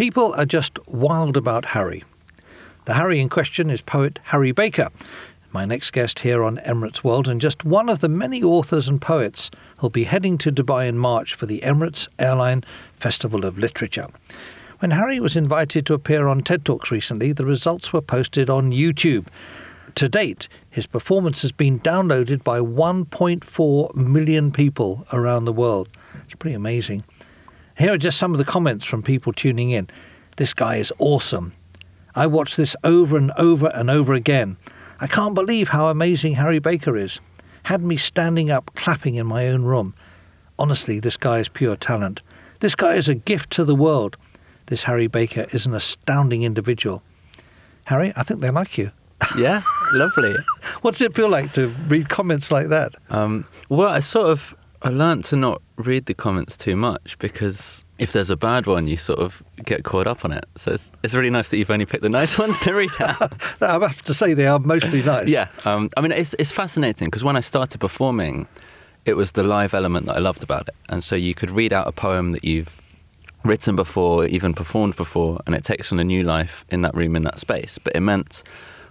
People are just wild about Harry. The Harry in question is poet Harry Baker, my next guest here on Emirates World, and just one of the many authors and poets who'll be heading to Dubai in March for the Emirates Airline Festival of Literature. When Harry was invited to appear on TED Talks recently, the results were posted on YouTube. To date, his performance has been downloaded by 1.4 million people around the world. It's pretty amazing. Here are just some of the comments from people tuning in. This guy is awesome. I watched this over and over and over again. I can't believe how amazing Harry Baker is. Had me standing up clapping in my own room. Honestly, this guy is pure talent. This guy is a gift to the world. This Harry Baker is an astounding individual. Harry, I think they like you. Yeah, lovely. What does it feel like to read comments like that? Um, well, I sort of I learned to not read the comments too much because if there's a bad one, you sort of get caught up on it. So it's, it's really nice that you've only picked the nice ones to read out. I have to say they are mostly nice. yeah, um, I mean it's it's fascinating because when I started performing, it was the live element that I loved about it, and so you could read out a poem that you've written before, even performed before, and it takes on a new life in that room in that space. But it meant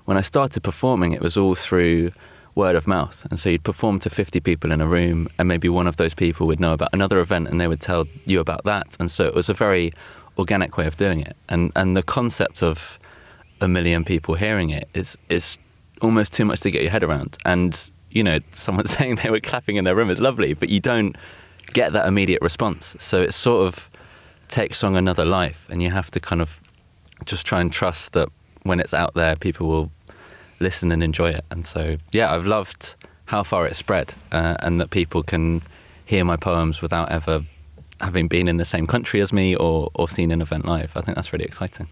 when I started performing, it was all through word of mouth. And so you'd perform to 50 people in a room, and maybe one of those people would know about another event and they would tell you about that. And so it was a very organic way of doing it. And, and the concept of a million people hearing it is, is almost too much to get your head around. And, you know, someone saying they were clapping in their room is lovely, but you don't get that immediate response. So it sort of takes on another life, and you have to kind of just try and trust that when it's out there, people will listen and enjoy it. And so, yeah, I've loved how far it spread uh, and that people can hear my poems without ever having been in the same country as me or, or seen an event live. I think that's really exciting.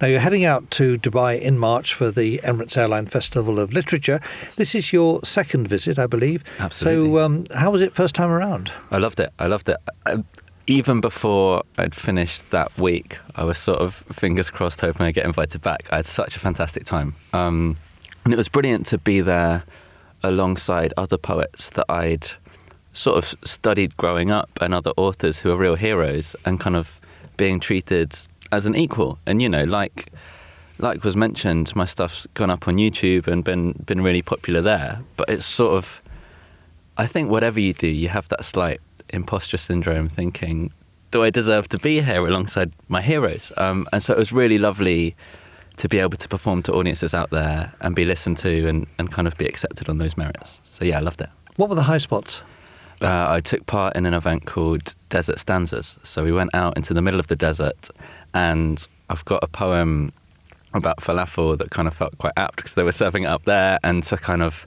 Now, you're heading out to Dubai in March for the Emirates Airline Festival of Literature. This is your second visit, I believe. Absolutely. So, um, how was it first time around? I loved it. I loved it. I, even before I'd finished that week, I was sort of fingers crossed hoping I'd get invited back. I had such a fantastic time. Um, and it was brilliant to be there alongside other poets that I'd sort of studied growing up and other authors who are real heroes and kind of being treated as an equal. And you know, like like was mentioned, my stuff's gone up on YouTube and been been really popular there. But it's sort of I think whatever you do, you have that slight imposter syndrome thinking, do I deserve to be here alongside my heroes? Um, and so it was really lovely to be able to perform to audiences out there and be listened to and, and kind of be accepted on those merits. So yeah, I loved it. What were the high spots? Uh, I took part in an event called Desert Stanzas. So we went out into the middle of the desert, and I've got a poem about falafel that kind of felt quite apt because they were serving it up there, and to kind of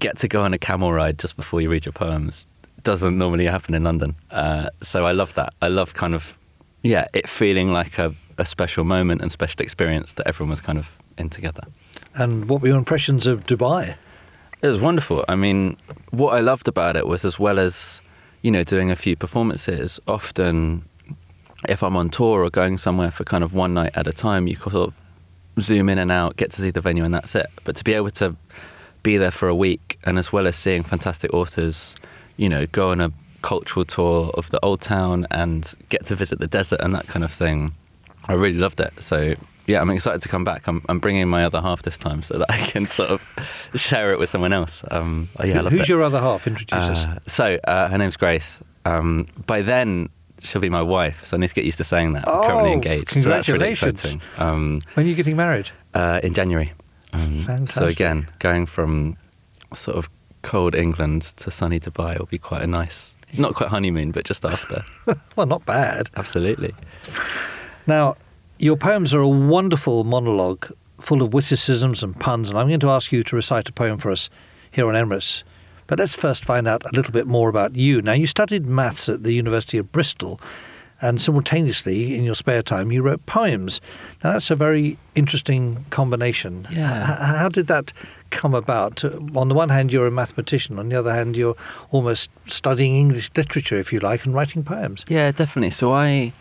get to go on a camel ride just before you read your poems doesn't normally happen in London. Uh, so I love that. I love kind of yeah, it feeling like a a special moment and special experience that everyone was kind of in together. And what were your impressions of Dubai? It was wonderful. I mean, what I loved about it was as well as, you know, doing a few performances, often if I'm on tour or going somewhere for kind of one night at a time, you sort of zoom in and out, get to see the venue, and that's it. But to be able to be there for a week and as well as seeing fantastic authors, you know, go on a cultural tour of the old town and get to visit the desert and that kind of thing I really loved it. So yeah, I'm excited to come back. I'm, I'm bringing my other half this time so that I can sort of share it with someone else. Um, oh, yeah, Who's it. your other half? Introduce uh, us. So uh, her name's Grace. Um, by then, she'll be my wife, so I need to get used to saying that. Oh, I'm currently engaged. Congratulations. So really um, when are you getting married? Uh, in January. Um, Fantastic. So again, going from sort of cold England to sunny Dubai will be quite a nice, not quite honeymoon, but just after. well, not bad. Absolutely. Now, your poems are a wonderful monologue full of witticisms and puns, and I'm going to ask you to recite a poem for us here on Emirates. But let's first find out a little bit more about you. Now, you studied maths at the University of Bristol, and simultaneously, in your spare time, you wrote poems. Now, that's a very interesting combination. Yeah. H- how did that come about? On the one hand, you're a mathematician, on the other hand, you're almost studying English literature, if you like, and writing poems. Yeah, definitely. So I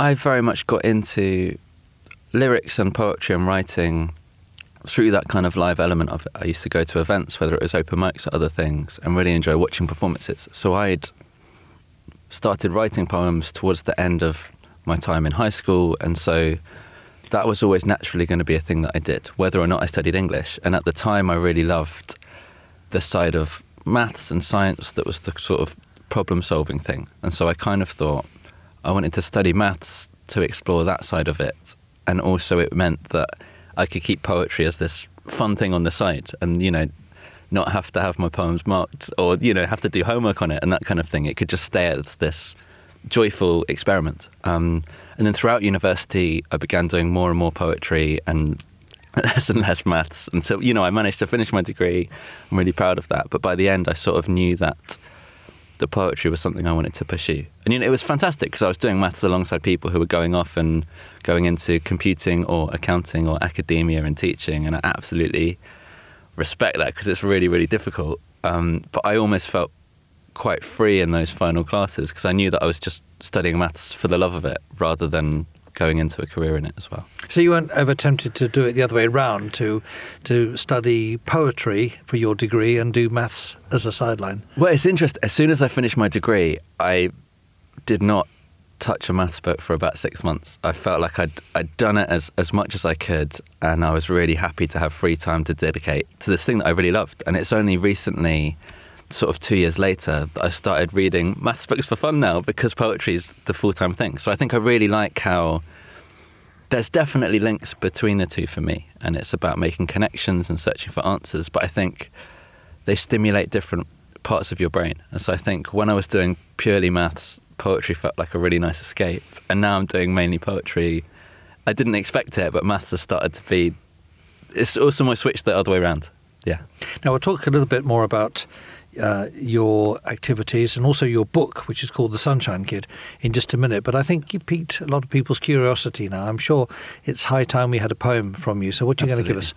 I very much got into lyrics and poetry and writing through that kind of live element of it. I used to go to events, whether it was open mics or other things, and really enjoy watching performances. So I'd started writing poems towards the end of my time in high school, and so that was always naturally going to be a thing that I did, whether or not I studied English. And at the time, I really loved the side of maths and science that was the sort of problem solving thing. And so I kind of thought I wanted to study maths to explore that side of it. And also, it meant that I could keep poetry as this fun thing on the side and, you know, not have to have my poems marked or, you know, have to do homework on it and that kind of thing. It could just stay as this joyful experiment. Um, and then throughout university, I began doing more and more poetry and less and less maths until, you know, I managed to finish my degree. I'm really proud of that. But by the end, I sort of knew that the poetry was something I wanted to pursue. And you know, it was fantastic because I was doing maths alongside people who were going off and going into computing or accounting or academia and teaching. And I absolutely respect that because it's really, really difficult. Um, but I almost felt quite free in those final classes because I knew that I was just studying maths for the love of it rather than going into a career in it as well. So you weren't ever tempted to do it the other way around to to study poetry for your degree and do maths as a sideline? Well, it's interesting. As soon as I finished my degree, I did not touch a maths book for about six months. I felt like I'd I'd done it as as much as I could, and I was really happy to have free time to dedicate to this thing that I really loved. And it's only recently sort of two years later, I started reading maths books for fun now because poetry is the full time thing. So I think I really like how there's definitely links between the two for me, and it's about making connections and searching for answers. But I think they stimulate different parts of your brain. And so I think when I was doing purely maths, poetry felt like a really nice escape. And now I'm doing mainly poetry. I didn't expect it, but maths has started to be. It's also my switch the other way around. Yeah. Now we'll talk a little bit more about uh, your activities and also your book, which is called The Sunshine Kid, in just a minute. But I think you piqued a lot of people's curiosity now. I'm sure it's high time we had a poem from you. So, what are you going to give us?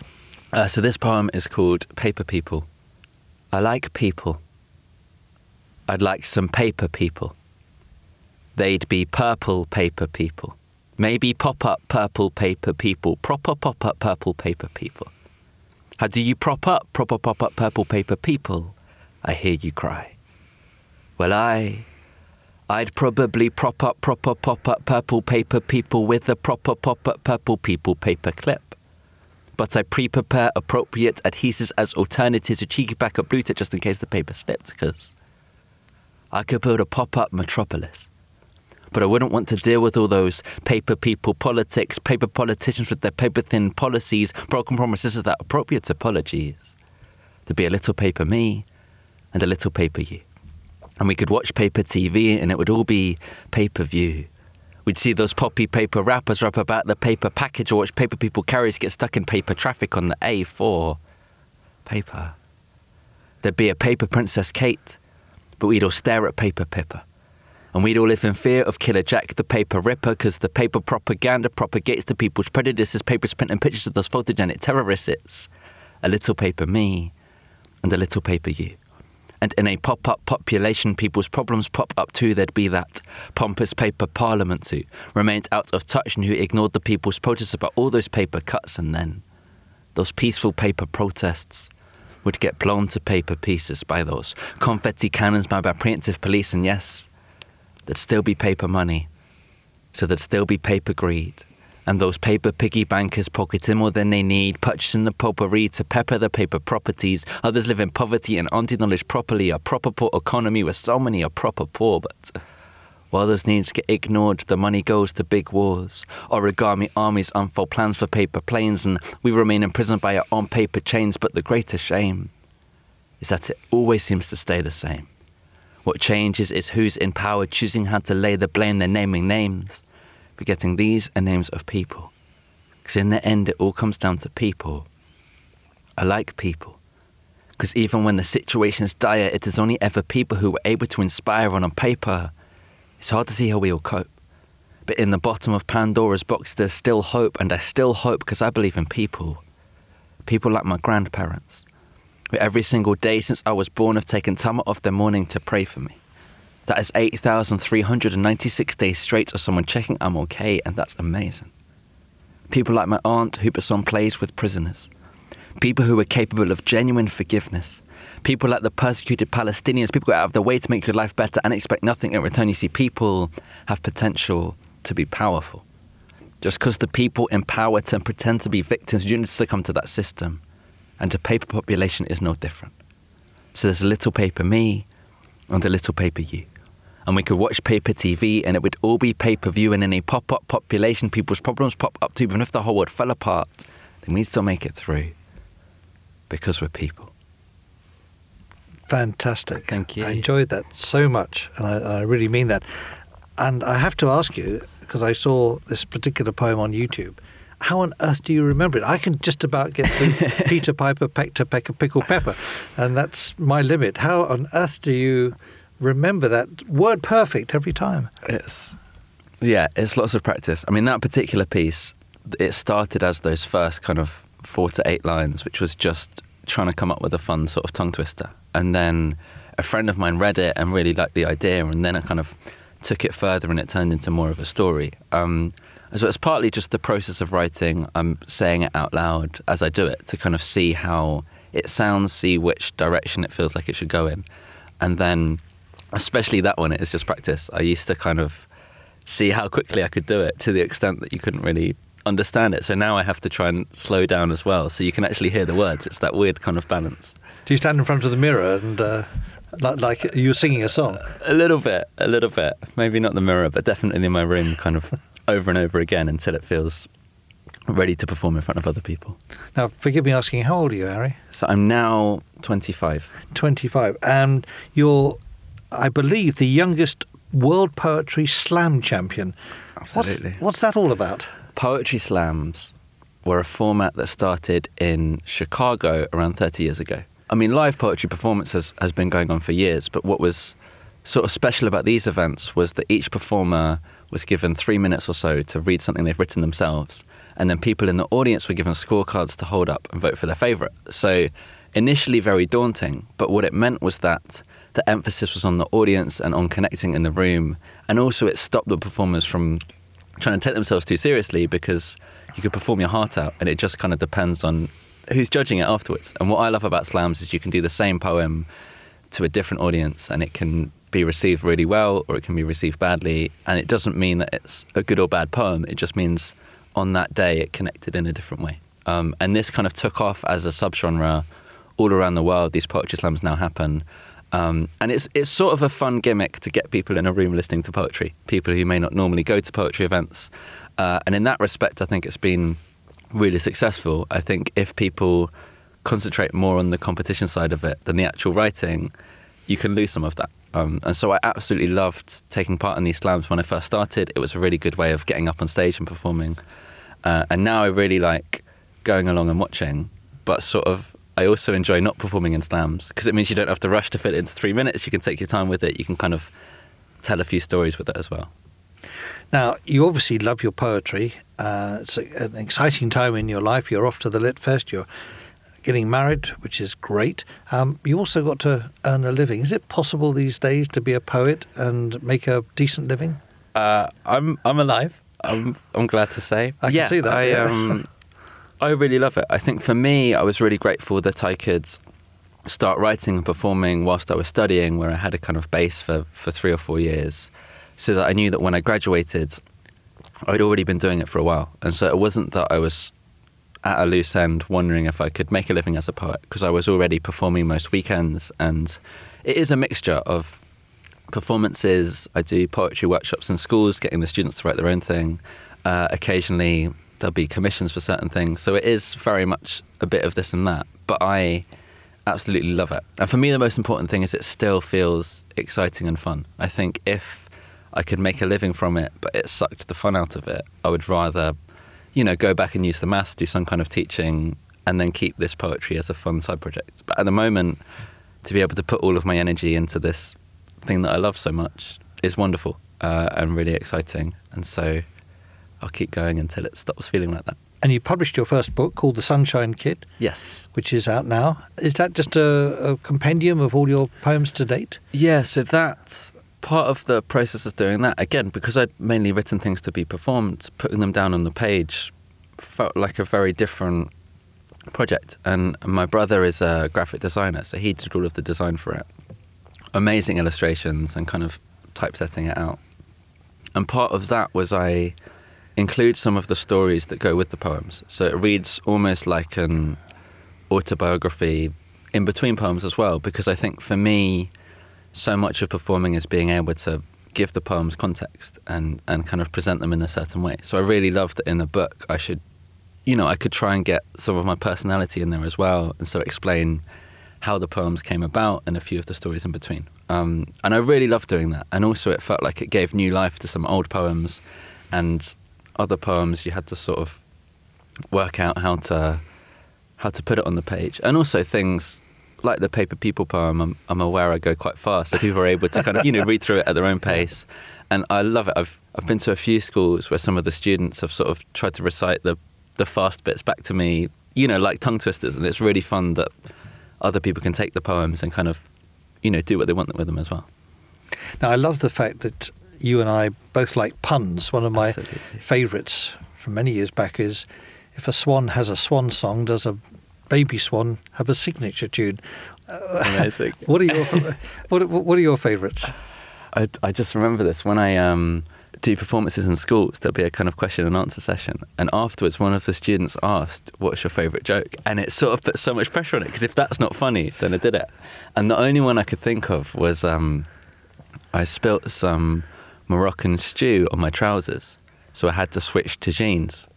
Uh, so, this poem is called Paper People. I like people. I'd like some paper people. They'd be purple paper people. Maybe pop up purple paper people. Proper pop up purple paper people. How do you prop up proper pop up purple paper people? I hear you cry. Well, I. I'd probably prop up proper pop up purple paper people with a proper pop up purple people paper clip. But I pre prepare appropriate adhesives as alternatives to cheeky backup blue tip just in case the paper slips, because I could build a pop up metropolis. But I wouldn't want to deal with all those paper people politics, paper politicians with their paper thin policies, broken promises without appropriate apologies. There'd be a little paper me, and a little paper you. And we could watch paper TV and it would all be pay per view. We'd see those poppy paper wrappers wrap about the paper package or watch paper people carriers get stuck in paper traffic on the A4. Paper. There'd be a paper Princess Kate, but we'd all stare at paper Pippa. And we'd all live in fear of Killer Jack the Paper Ripper because the paper propaganda propagates to people's prejudices. Papers printing pictures of those photogenic terrorists. A little paper me and a little paper you. And in a pop up population, people's problems pop up too. There'd be that pompous paper parliament who remained out of touch and who ignored the people's protests about all those paper cuts. And then those peaceful paper protests would get blown to paper pieces by those confetti cannons by preemptive police. And yes, there'd still be paper money. So there'd still be paper greed and those paper piggy bankers pocketing more than they need, purchasing the potpourri to pepper the paper properties. Others live in poverty and aren't acknowledged properly. A proper poor economy where so many are proper poor, but while those needs get ignored, the money goes to big wars. Origami armies unfold plans for paper planes, and we remain imprisoned by our own paper chains. But the greater shame is that it always seems to stay the same. What changes is who's in power, choosing how to lay the blame, they're naming names forgetting these are names of people. Because in the end, it all comes down to people. I like people. Because even when the situation is dire, it is only ever people who are able to inspire on, on paper. It's hard to see how we all cope. But in the bottom of Pandora's box, there's still hope, and I still hope because I believe in people. People like my grandparents, who every single day since I was born have taken time off their morning to pray for me. That is 8,396 days straight of someone checking I'm okay, and that's amazing. People like my aunt who puts on plays with prisoners. People who are capable of genuine forgiveness. People like the persecuted Palestinians, people go out of their way to make your life better and expect nothing in return. You see, people have potential to be powerful. Just because the people in power to pretend to be victims, you need to succumb to that system. And the paper population is no different. So there's a little paper me and a little paper you. And we could watch paper TV and it would all be pay per view. And in a pop up population, people's problems pop up too. Even if the whole world fell apart, then we still make it through because we're people. Fantastic. Thank you. I enjoyed that so much, and I, I really mean that. And I have to ask you, because I saw this particular poem on YouTube, how on earth do you remember it? I can just about get Peter Piper, Peck Pecker, Pickle Pepper, and that's my limit. How on earth do you remember that word perfect every time? It's yeah, it's lots of practice. I mean, that particular piece, it started as those first kind of four to eight lines, which was just trying to come up with a fun sort of tongue twister. And then a friend of mine read it and really liked the idea, and then I kind of took it further and it turned into more of a story. Um, so it's partly just the process of writing. I'm saying it out loud as I do it to kind of see how it sounds, see which direction it feels like it should go in. And then, especially that one, it's just practice. I used to kind of see how quickly I could do it to the extent that you couldn't really understand it. So now I have to try and slow down as well so you can actually hear the words. It's that weird kind of balance. Do you stand in front of the mirror and uh, like, like you're singing a song? A little bit, a little bit. Maybe not the mirror, but definitely in my room, kind of over and over again until it feels ready to perform in front of other people. Now, forgive me asking, how old are you, Harry? So I'm now 25. 25. And you're, I believe, the youngest World Poetry Slam champion. Absolutely. What's, what's that all about? Poetry slams were a format that started in Chicago around 30 years ago. I mean, live poetry performance has, has been going on for years, but what was sort of special about these events was that each performer was given three minutes or so to read something they've written themselves, and then people in the audience were given scorecards to hold up and vote for their favourite. So, initially very daunting, but what it meant was that the emphasis was on the audience and on connecting in the room, and also it stopped the performers from trying to take themselves too seriously because you could perform your heart out, and it just kind of depends on who's judging it afterwards. And what I love about slams is you can do the same poem to a different audience, and it can be received really well or it can be received badly. And it doesn't mean that it's a good or bad poem. It just means on that day it connected in a different way. Um, and this kind of took off as a subgenre all around the world. These poetry slams now happen. Um, and it's it's sort of a fun gimmick to get people in a room listening to poetry, people who may not normally go to poetry events. Uh, and in that respect, I think it's been really successful. I think if people concentrate more on the competition side of it than the actual writing, you can lose some of that. Um, and so I absolutely loved taking part in these slams when I first started. It was a really good way of getting up on stage and performing. Uh, and now I really like going along and watching, but sort of I also enjoy not performing in slams because it means you don't have to rush to fit it into three minutes. You can take your time with it. You can kind of tell a few stories with it as well. Now, you obviously love your poetry. Uh, it's a, an exciting time in your life. You're off to the Lit Fest. You're getting married, which is great. Um, you also got to earn a living. Is it possible these days to be a poet and make a decent living? Uh, I'm I'm alive. I'm I'm glad to say. I can yeah, see that, I yeah. um, I really love it. I think for me, I was really grateful that I could start writing and performing whilst I was studying, where I had a kind of base for for three or four years, so that I knew that when I graduated, I'd already been doing it for a while, and so it wasn't that I was at a loose end wondering if I could make a living as a poet because I was already performing most weekends and it is a mixture of performances. I do poetry workshops in schools, getting the students to write their own thing. Uh, occasionally, there'll be commissions for certain things. So it is very much a bit of this and that. But I absolutely love it. And for me, the most important thing is it still feels exciting and fun. I think if I could make a living from it, but it sucked the fun out of it, I would rather, you know, go back and use the maths, do some kind of teaching, and then keep this poetry as a fun side project. But at the moment, to be able to put all of my energy into this thing that I love so much is wonderful uh, and really exciting. And so I'll keep going until it stops feeling like that. And you published your first book called The Sunshine Kid, Yes. which is out now. Is that just a, a compendium of all your poems to date? Yeah, so that part of the process of doing that, again, because I'd mainly written things to be performed, putting them down on the page felt like a very different project. And my brother is a graphic designer, so he did all of the design for it. Amazing illustrations and kind of typesetting it out. and part of that was I include some of the stories that go with the poems. So it reads almost like an autobiography in between poems as well, because I think for me, so much of performing is being able to give the poems context and, and kind of present them in a certain way. So I really loved that in the book I should, you know, I could try and get some of my personality in there as well, and so explain how the poems came about and a few of the stories in between. Um, and I really loved doing that. And also, it felt like it gave new life to some old poems and other poems. You had to sort of work out how to how to put it on the page, and also things like the Paper People poem. I'm, I'm aware I go quite fast, so people are able to kind of you know read through it at their own pace. And I love it. I've I've been to a few schools where some of the students have sort of tried to recite the the fast bits back to me, you know, like tongue twisters, and it's really fun that other people can take the poems and kind of, you know, do what they want with them as well. Now, I love the fact that you and I both like puns. One of my Absolutely. favourites from many years back is if a swan has a swan song, does a baby swan have a signature tune? Amazing. What are your what, what are your favourites? I, I just remember this when I um, do performances in schools. There'll be a kind of question and answer session, and afterwards, one of the students asked, "What's your favourite joke?" And it sort of put so much pressure on it because if that's not funny, then I did it. And the only one I could think of was um, I spilt some Moroccan stew on my trousers, so I had to switch to jeans.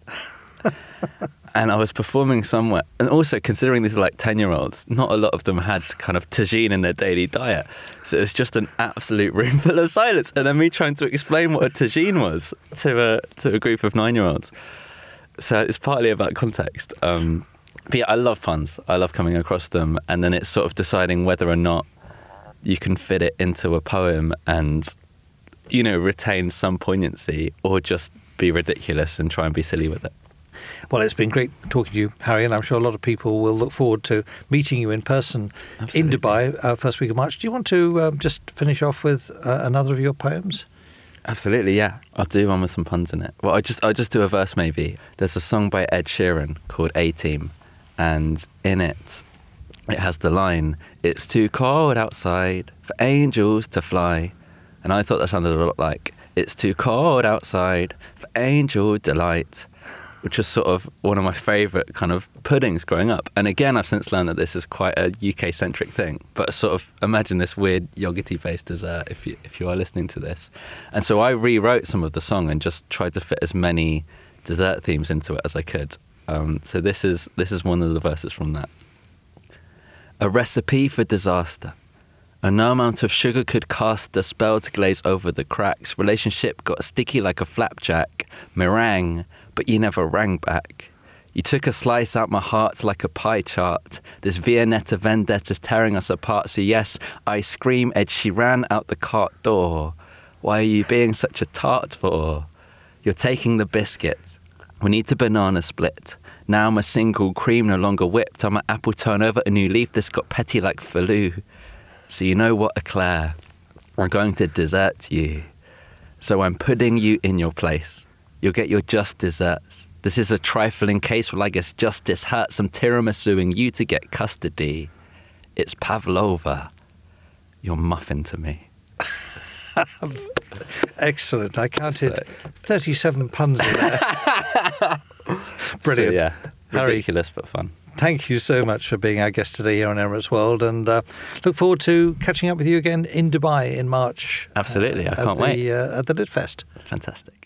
and I was performing somewhere, and also considering these are like ten-year-olds, not a lot of them had kind of tagine in their daily diet, so it was just an absolute room full of silence, and then me trying to explain what a tagine was to a to a group of nine-year-olds. So it's partly about context. Um, but yeah, I love puns. I love coming across them, and then it's sort of deciding whether or not you can fit it into a poem and you know retain some poignancy, or just be ridiculous and try and be silly with it. Well, it's been great talking to you, Harry, and I'm sure a lot of people will look forward to meeting you in person in Dubai uh, first week of March. Do you want to um, just finish off with uh, another of your poems? Absolutely, yeah. I'll do one with some puns in it. Well, I just I'll just do a verse maybe. There's a song by Ed Sheeran called A Team, and in it, it has the line, "It's too cold outside for angels to fly," and I thought that sounded a lot like, "It's too cold outside for angel delight." Which was sort of one of my favourite kind of puddings growing up. And again, I've since learned that this is quite a UK centric thing. But sort of imagine this weird yogurty based dessert if you, if you are listening to this. And so I rewrote some of the song and just tried to fit as many dessert themes into it as I could. Um, so this is this is one of the verses from that. A recipe for disaster. No amount of sugar could cast a spell to glaze over the cracks. Relationship got sticky like a flapjack. Meringue, but you never rang back. You took a slice out my heart like a pie chart. This Viennetta vendetta's tearing us apart. So yes, I scream as she ran out the cart door. Why are you being such a tart for? You're taking the biscuit. We need to banana split. Now I'm a single cream, no longer whipped. I'm an apple turn over a new leaf. This got petty like Faloo. So you know what, Eclair? I'm going to desert you. So I'm putting you in your place. You'll get your just desserts. This is a trifling case where I guess justice hurts. I'm tiramisuing you to get custody. It's Pavlova. You're muffin to me. Excellent. I counted So- 37 puns in there. Brilliant. So, yeah, Harry. ridiculous but fun. Thank you so much for being our guest today here on Emirates World, and uh, look forward to catching up with you again in Dubai in March. Absolutely, I uh, can't at the, wait. Uh, at the Lit Fest. Fantastic.